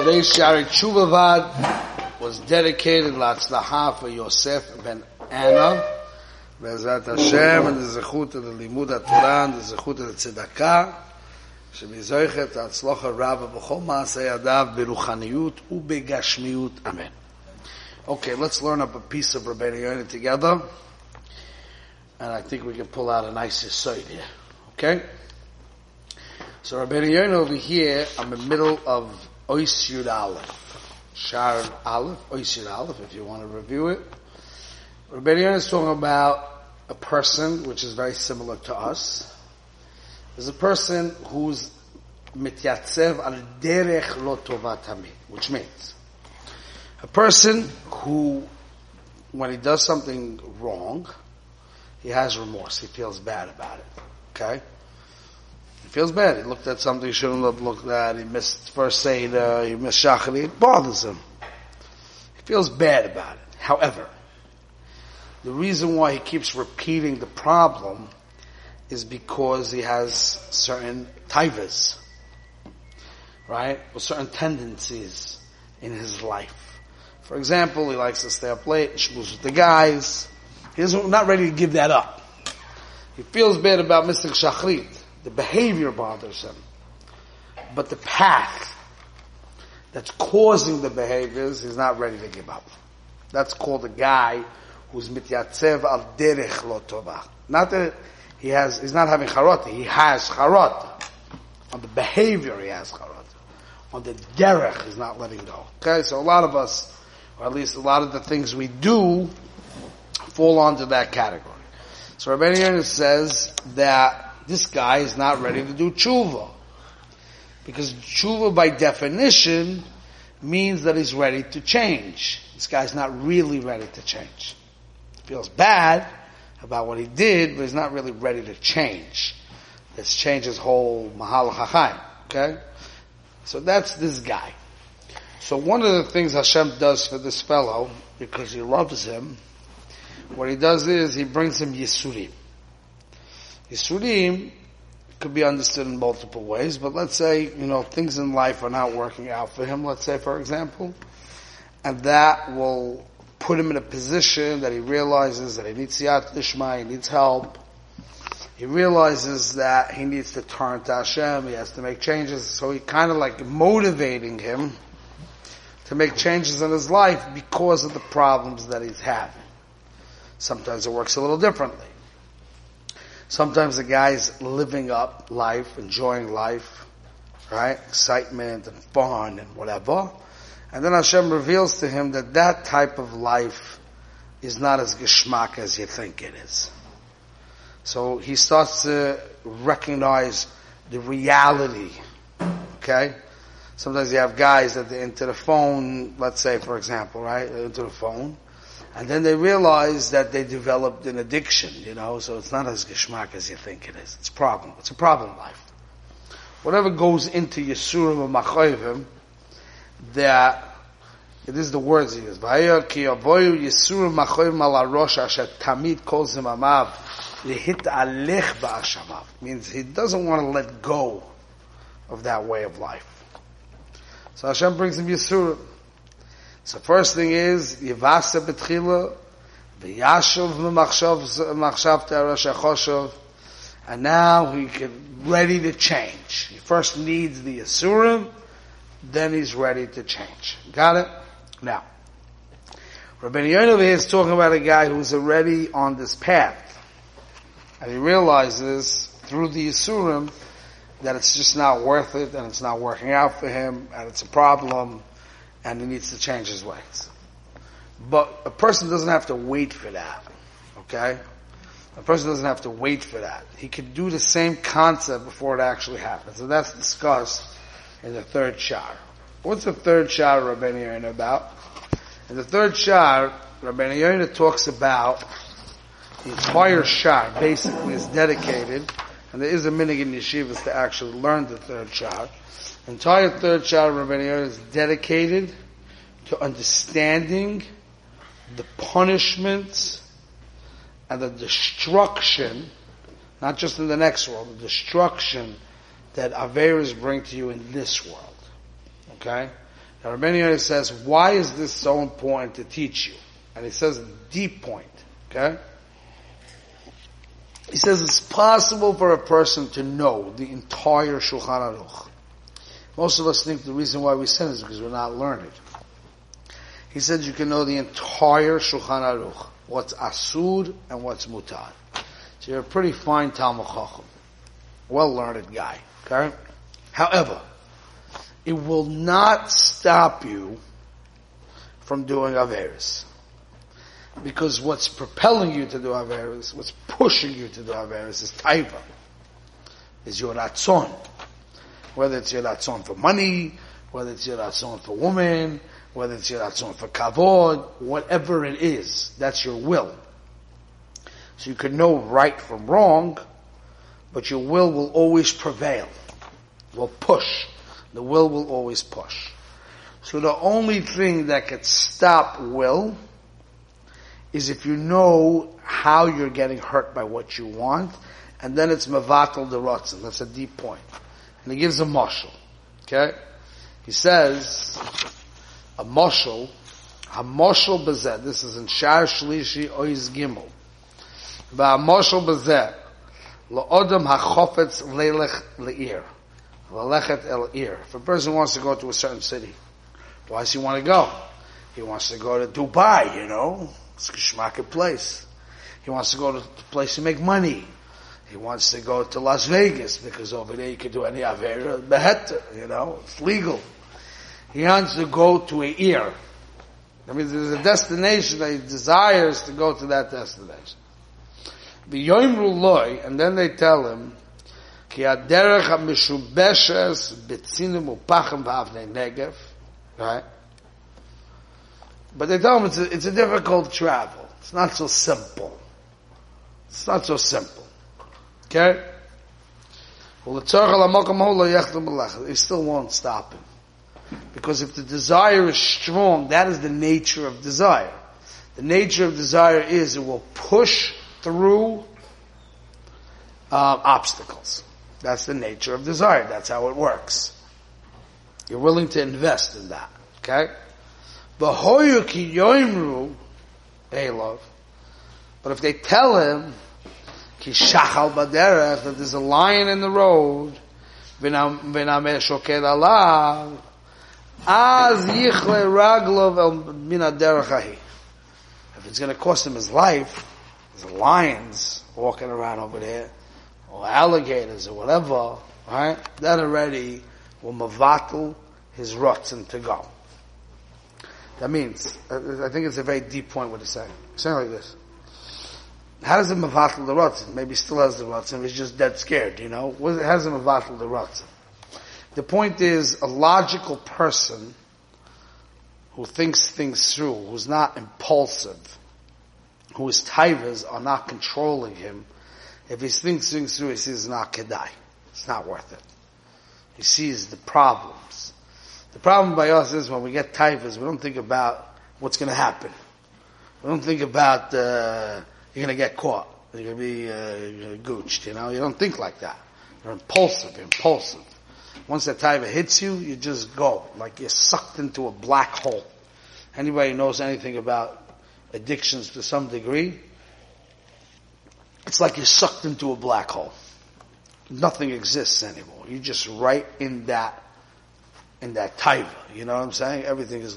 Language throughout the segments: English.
Today's Shari Chuvavad was dedicated Latzlaha for Yosef ben Anna, Bezat Hashem, and the Zechut of the Limud HaTorah, and the Zechut of the Tzedakah, שבזויכת הצלוח הרבה בכל מעשה ידיו ברוחניות ובגשמיות, אמן. Okay, let's learn up a piece of Rabbeinu Yonah together, and I think we can pull out a nice side here. Okay? So Rabbeinu Yonah over here, I'm in the middle of Ois Yud Aleph. Shar Aleph, Ois Yud Aleph, if you want to review it. Yonah is talking about a person, which is very similar to us. There's a person who's mityatzev al derech lo tovat which means a person who, when he does something wrong, he has remorse. He feels bad about it. Okay? Feels bad. He looked at something he shouldn't have looked at. He missed first Seder. He missed Shachari. It bothers him. He feels bad about it. However, the reason why he keeps repeating the problem is because he has certain taivas, right? Or certain tendencies in his life. For example, he likes to stay up late, schmooze with the guys. He's not ready to give that up. He feels bad about missing shachrit. The behavior bothers him. But the path that's causing the behaviors, he's not ready to give up. That's called a guy who's mityatzev al derech lo tovah. Not that he has, he's not having charot, he has charot. On the behavior he has charot. On the derech he's not letting go. Okay, so a lot of us, or at least a lot of the things we do, fall onto that category. So Rabbi Yonah says that this guy is not ready to do tshuva. Because tshuva by definition means that he's ready to change. This guy's not really ready to change. He feels bad about what he did, but he's not really ready to change. Let's change his whole mahal hachaim. Okay? So that's this guy. So one of the things Hashem does for this fellow, because he loves him, what he does is he brings him Yisurim. Yisurim could be understood in multiple ways, but let's say, you know, things in life are not working out for him, let's say for example, and that will put him in a position that he realizes that he needs siyat lishma, he needs help. He realizes that he needs to turn to Hashem, he has to make changes, so he kind of like motivating him to make changes in his life because of the problems that he's having. Sometimes it works a little differently. Sometimes the guy's living up life, enjoying life, right? Excitement and fun and whatever. And then Hashem reveals to him that that type of life is not as geschmack as you think it is. So he starts to recognize the reality. Okay? Sometimes you have guys that they're into the phone, let's say for example, right? They're into the phone. And then they realize that they developed an addiction, you know, so it's not as geschmack as you think it is. It's a problem. It's a problem life. Whatever goes into Yisurim or Machoivim, that it is the words he uses. V'ayah ki avoyu Yisurim Machoivim ala rosh asher tamid kol zimamav lihit alech ba'ashamav. Means he doesn't want to let go of that way of life. So Hashem brings him Yisurim. So first thing is, Yivasa betchila, v'yashuv m'machshav te'arash achoshav, and now he can ready to change. He first needs the Asurim, then he's ready to change. Got it? Now, Rabbi Yonah is talking about a guy who's already on this path. And he realizes through the Yisurim that it's just not worth it and it's not working out for him and it's a problem and he needs to change his ways. But a person doesn't have to wait for that. Okay? A person doesn't have to wait for that. He can do the same concept before it actually happens. And that's discussed in the third shar. What's the third shar Rabbeinu Yonah about? In the third shar, Rabbeinu Yonah talks about the entire shar basically is dedicated, and there is a minig in yeshivas to actually learn the third shar. The entire third shar of Rabbeinu is dedicated to understanding the punishments and the destruction, not just in the next world, the destruction that Averas bring to you in this world. Okay? Now Rabbeinu says, why is this so important to teach you? And he says deep point, okay? He says it's possible for a person to know the entire Shulchan Aruch. Most of us think the reason why we sin is because we're not learned. He said you can know the entire Shulchan Aruch, what's asud and what's mutar. So you're a pretty fine Talmud Chacham, well-learned guy. Okay. However, it will not stop you from doing averis. Because what's propelling you to do averis, what's pushing you to do averis is taiva, is your ratzon. Whether it's your ratzon for money, whether it's your ratzon for woman, whether it's your ratzon for kavod, whatever it is, that's your will. So you can know right from wrong, but your will will always prevail, will push. The will will always push. So the only thing that could stop will is if you know how you're getting hurt by what you want, and then it's mavatal the rotzen. That's a deep point and he gives a marshal. Okay? He says, a marshal, a marshal bezeh, this is in Shar Shlishi Ois Gimel, והמושל בזה, ha chofetz ללך leir, lelechet el ir. If a person wants to go to a certain city, why does he want to go? He wants to go to Dubai, you know, it's a place. He wants to go to a place to make money. He wants to go to Las Vegas because over there you can do any avera beheter, you know, it's legal. He wants to go to a ear. I mean, there's a destination that he desires to go to that destination. The Yoimru loy, and then they tell him, ki aderech ha-mishubeshes betzinim upachem v'avnei negev, right? But they tell him it's a, it's a difficult travel. It's not so simple. It's not so simple. Okay? Well, the He still won't stop him. Because if the desire is strong, that is the nature of desire. The nature of desire is it will push through uh, obstacles. That's the nature of desire. That's how it works. You're willing to invest in that. Okay? But if they tell him ki shachal baderech that there's a lion in the road, v'nameh shoked alav, az yichle raglov el min If it's going to cost him his life, there's lions walking around over there, or alligators or whatever, right? That already will mavatal his rotzen to go. That means, I think it's a very deep point what he's saying. He's saying like this. How does it mavatal the rotzen? Maybe still has the rotzen, he's just dead scared, you know? How does it mavatal the rotzen? The point is, a logical person who thinks things through, who's not impulsive, whose taivas are not controlling him, if he thinks things through, he sees not kedai. It's not worth it. He sees the problems. The problem by us is when we get taivas, we don't think about what's going to happen. We don't think about uh, you're going to get caught. You're going to be uh, gooched. You know, you don't think like that. You're impulsive. Impulsive. Once that taiva hits you, you just go like you're sucked into a black hole. Anybody knows anything about addictions to some degree? It's like you're sucked into a black hole. Nothing exists anymore. You're just right in that in that taiva. You know what I'm saying? Everything is.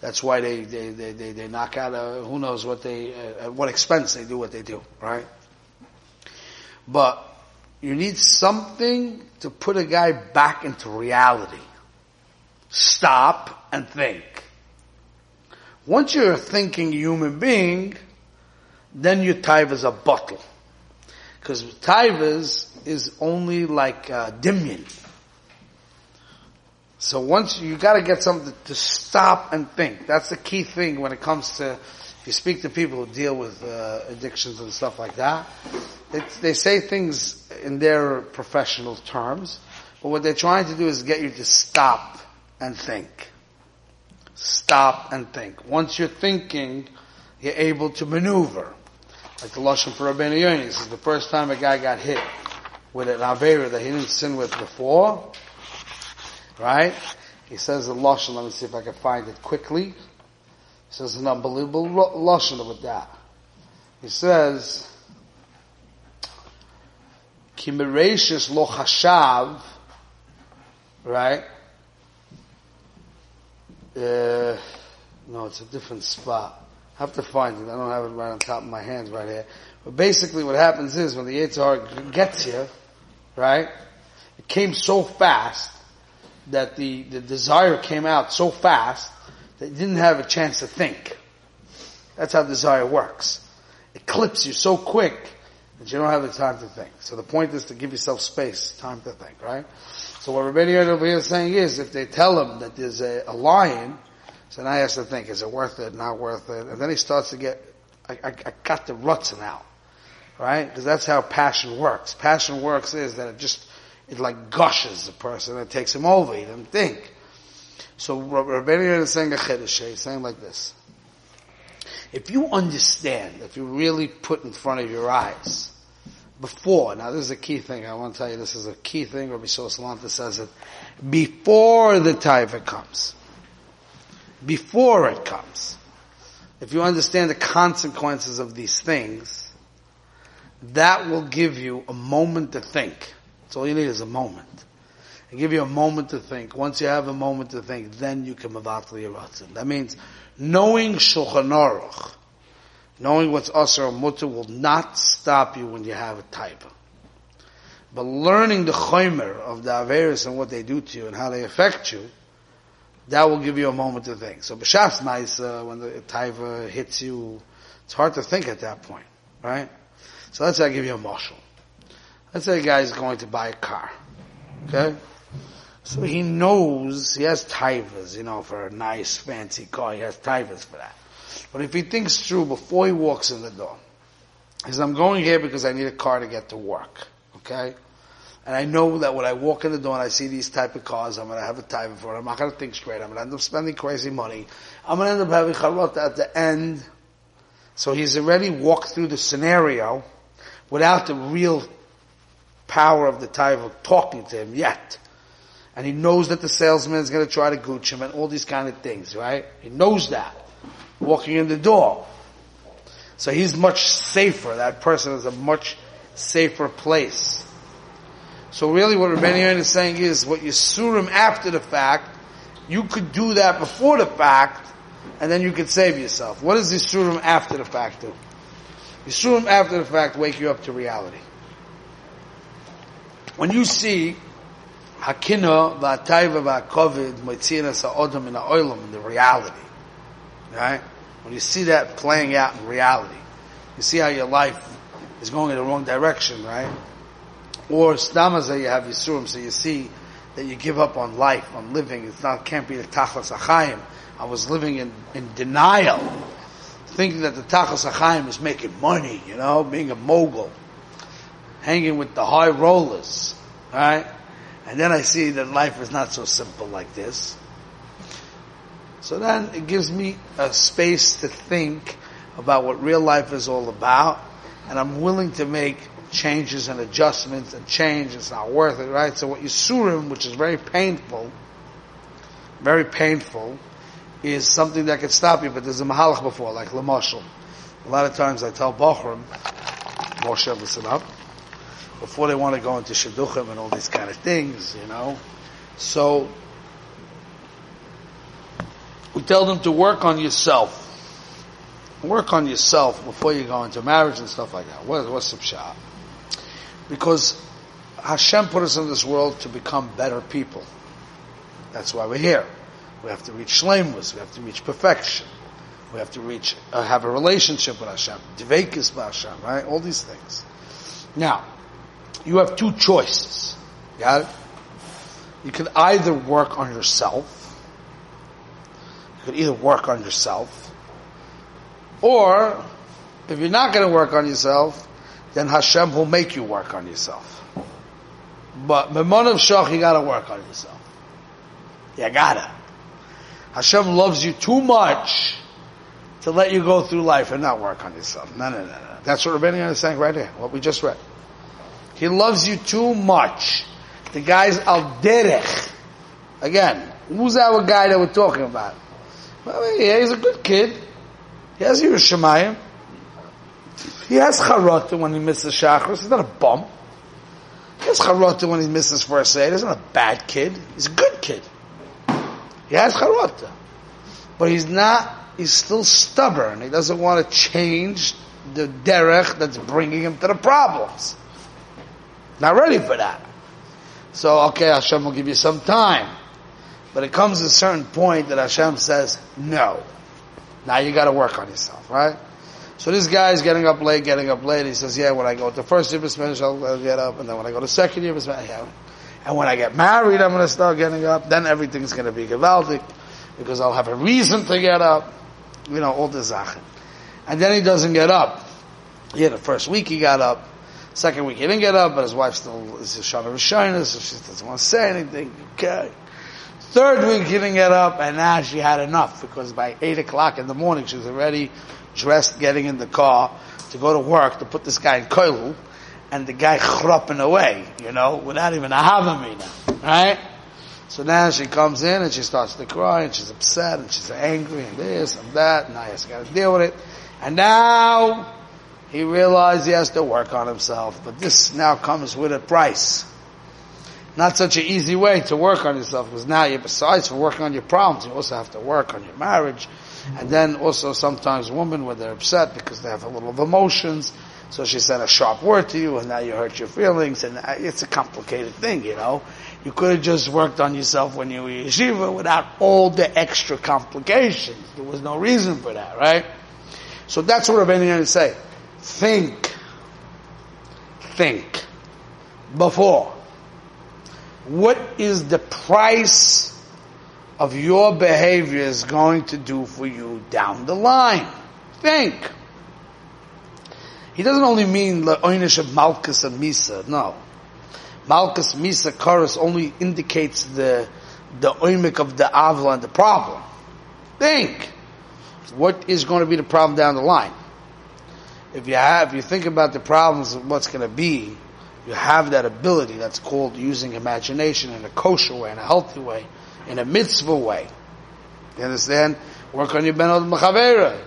That's why they they they they, they knock out a, who knows what they uh, at what expense they do what they do, right? But you need something to put a guy back into reality. Stop and think. Once you're a thinking human being, then your taivas a bottle. Because taivas is only like uh. So once you got to get something to stop and think. That's the key thing when it comes to if you speak to people who deal with uh, addictions and stuff like that. they say things in their professional terms, but what they're trying to do is get you to stop and think. Stop and think. Once you're thinking, you're able to maneuver. Like the Lashon for Rabbeinu Yoni, this is the first time a guy got hit with an Avera that he didn't sin with before right? He says a Lashon, let me see if I can find it quickly. He says an unbelievable Lashon with that. He says, Kimerashis lo chashav, right? Uh, no, it's a different spot. I have to find it. I don't have it right on top of my hands right here. But basically what happens is when the Yitzhar gets here, right? It came so fast that the, the desire came out so fast that you didn't have a chance to think. That's how desire works. It clips you so quick that you don't have the time to think. So the point is to give yourself space, time to think, right? So what Rabbi over here is saying is, if they tell him that there's a, a lion, so now he has to think, is it worth it, not worth it? And then he starts to get, I, I, I got the ruts now. Right? Because that's how passion works. Passion works is that it just, it like gushes a person and takes him over. He doesn't think. So Rabbeinu is saying a chiddush. He's saying like this. If you understand, if you really put in front of your eyes, before, now this is a key thing, I want to tell you this is a key thing, Rabbi Salanter says it, before the taiva comes. Before it comes. If you understand the consequences of these things, that will give you a moment to think. That's all you need is a moment. And give you a moment to think. Once you have a moment to think, then you can mavatli yiratzin. That means knowing Shulchan Aruch, knowing what's asr mutter will not stop you when you have a taiva. But learning the chaymer of the Averis and what they do to you and how they affect you, that will give you a moment to think. So b'shas nice uh, when the taiva hits you, it's hard to think at that point, right? So let's say I give you a marshal. Let's say a guy is going to buy a car. Okay? So he knows, he has taivas, you know, for a nice fancy car, he has taivas for that. But if he thinks through before he walks in the door, he says, I'm going here because I need a car to get to work. Okay? And I know that when I walk in the door and I see these type of cars, I'm going to have a taiva for it. I'm not going to think straight. I'm going to end up spending crazy money. I'm going to end up having charot at the end. So he's already walked through the scenario without the real power of the taiva talking to him yet. And he knows that the salesman is going to try to gooch him and all these kind of things, right? He knows that. Walking in the door. So he's much safer. That person is a much safer place. So really what Rabbeinu is saying is what you sue him after the fact, you could do that before the fact, and then you could save yourself. What does Yisurim after the fact do? Yisurim after the fact wake you up to reality. When you see Hakina v'atayva v'akovid moitzinas ha'odam in ha'olam in the reality, right? When you see that playing out in reality, you see how your life is going in the wrong direction, right? Or stamaza you have yisurim, so you see that you give up on life, on living. It's not can't be the tachlas achayim. I was living in, in denial, thinking that the tachlas achayim is making money, you know, being a mogul, hanging with the high rollers, right? And then I see that life is not so simple like this. So then it gives me a space to think about what real life is all about, and I'm willing to make changes and adjustments and change. It's not worth it, right? So what you surim, which is very painful, very painful, is something that could stop you, but there's a mahalach before, like Lamashal. A lot of times I tell Bochrim, Moshe, listen up, before they want to go into Shidduchim and all these kind of things, you know. So, we tell them to work on yourself. Work on yourself before you go into marriage and stuff like that. What, what's the pshat? Because Hashem put us in this world to become better people. That's why we're here. We have to reach shlemus. We have to reach perfection. We have to reach, uh, have a relationship with Hashem. Dveikis Hashem, right? All these things. Now, you have two choices. Got it? You can either work on yourself. You can either work on yourself. Or, if you're not going to work on yourself, then Hashem will make you work on yourself. But, Memon of Shach, you gotta work on yourself. You gotta. Hashem loves you too much to let you go through life and not work on yourself. No, no, no, no. That's what Rabbeinu is saying right here, what we just read. He loves you too much. The guy's al derech. Again, Who's our guy that we're talking about? Well, yeah, he's a good kid. He has yiras shamayim. He has charata when he misses shachris. He's not a bum. He has charata when he misses first aid. He's not a bad kid. He's a good kid. He has charata. But he's not, he's still stubborn. He doesn't want to change the derech that's bringing him to the problems. Not ready for that. So, okay, Hashem will give you some time. But it comes to a certain point that Hashem says, no. Now you gotta work on yourself, right? So this guy is getting up late, getting up late. He says, yeah, when I go to first year Spanish, I'll get up. And then when I go to second year Spanish, yeah. And when I get married, I'm gonna start getting up. Then everything's gonna be gewaldic. Because I'll have a reason to get up. You know, all the zachen. And then he doesn't get up. Yeah, the first week he got up. Second week he didn't get up, but his wife still is a shana of so she doesn't want to say anything. Okay. Third week, he didn't get up, and now she had enough because by eight o'clock in the morning, she was already dressed, getting in the car to go to work to put this guy in koilu, and the guy chropping away, you know, without even a havamina, right? So now she comes in and she starts to cry and she's upset and she's angry and this and that and now he has got to deal with it. And now he realized he has to work on himself, but this now comes with a price not such an easy way to work on yourself because now you, besides for working on your problems, you also have to work on your marriage. And then also sometimes women, when they're upset because they have a little of emotions, so she said a sharp word to you and now you hurt your feelings and uh, it's a complicated thing, you know. You could have just worked on yourself when you were yeshiva without all the extra complications. There was no reason for that, right? So that's what Rabbeinu is say. Think. Think. Before what is the price of your behavior is going to do for you down the line. Think. He doesn't only mean the oinish of Malkus and Misa, no. Malkus, Misa, Chorus only indicates the, the oimik of the avla and the problem. Think. What is going to be the problem down the line? If you have, if you think about the problems of what's going to be, you have that ability that's called using imagination in a kosher way, in a healthy way, in a mitzvah way. You understand? Work on your benod machavera.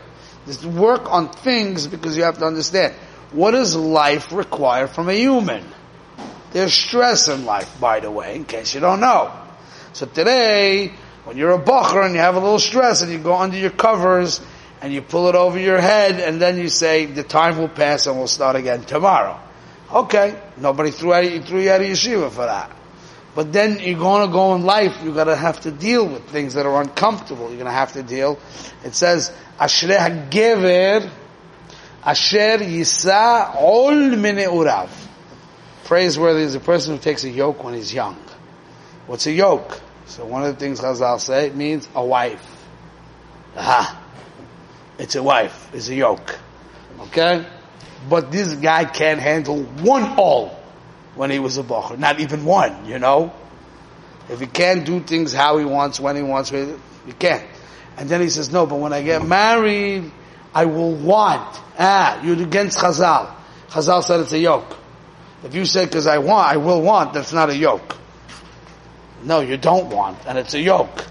Just work on things because you have to understand what does life require from a human. There's stress in life, by the way, in case you don't know. So today, when you're a bacher and you have a little stress and you go under your covers and you pull it over your head and then you say, the time will pass and we'll start again tomorrow. Okay, nobody threw, out, threw you out of yeshiva for that. But then you're going to go in life, you're going to have to deal with things that are uncomfortable. You're going to have to deal. It says, Ashrei HaGever, Asher Yisa Ol Mine Urav. Praiseworthy is a person who takes a yoke when he's young. What's a yoke? So one of the things Chazal say, it means a wife. Aha. It's a wife. It's a yoke. Okay? but this guy can't handle one all when he was a bacher. Not even one, you know? If he can't do things how he wants, when he wants, he can't. And then he says, no, but when I get married, I will want. Ah, you're against Chazal. Chazal said it's a yoke. If you say because I want, I will want, that's not a yoke. No, you don't want, and it's a yoke.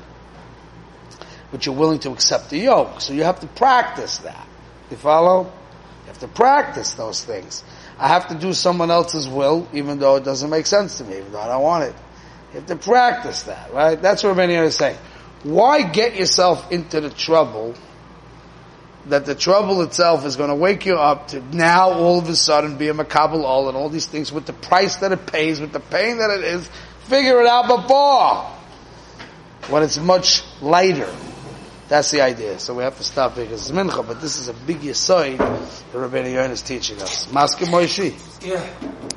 But you're willing to accept the yoke. So you have to practice that. You follow? You have to practice those things. I have to do someone else's will, even though it doesn't make sense to me, even though I don't want it. You have to practice that, right? That's what many are saying. Why get yourself into the trouble that the trouble itself is going to wake you up to now all of a sudden be a makabel all and all these things with the price that it pays, with the pain that it is, figure it out before. When it's much lighter. That's the idea. So we have to stop because it's mincha, but this is a big yisoid that Rabbi Yoin is teaching us. Maskim Moishi. Yeah.